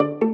you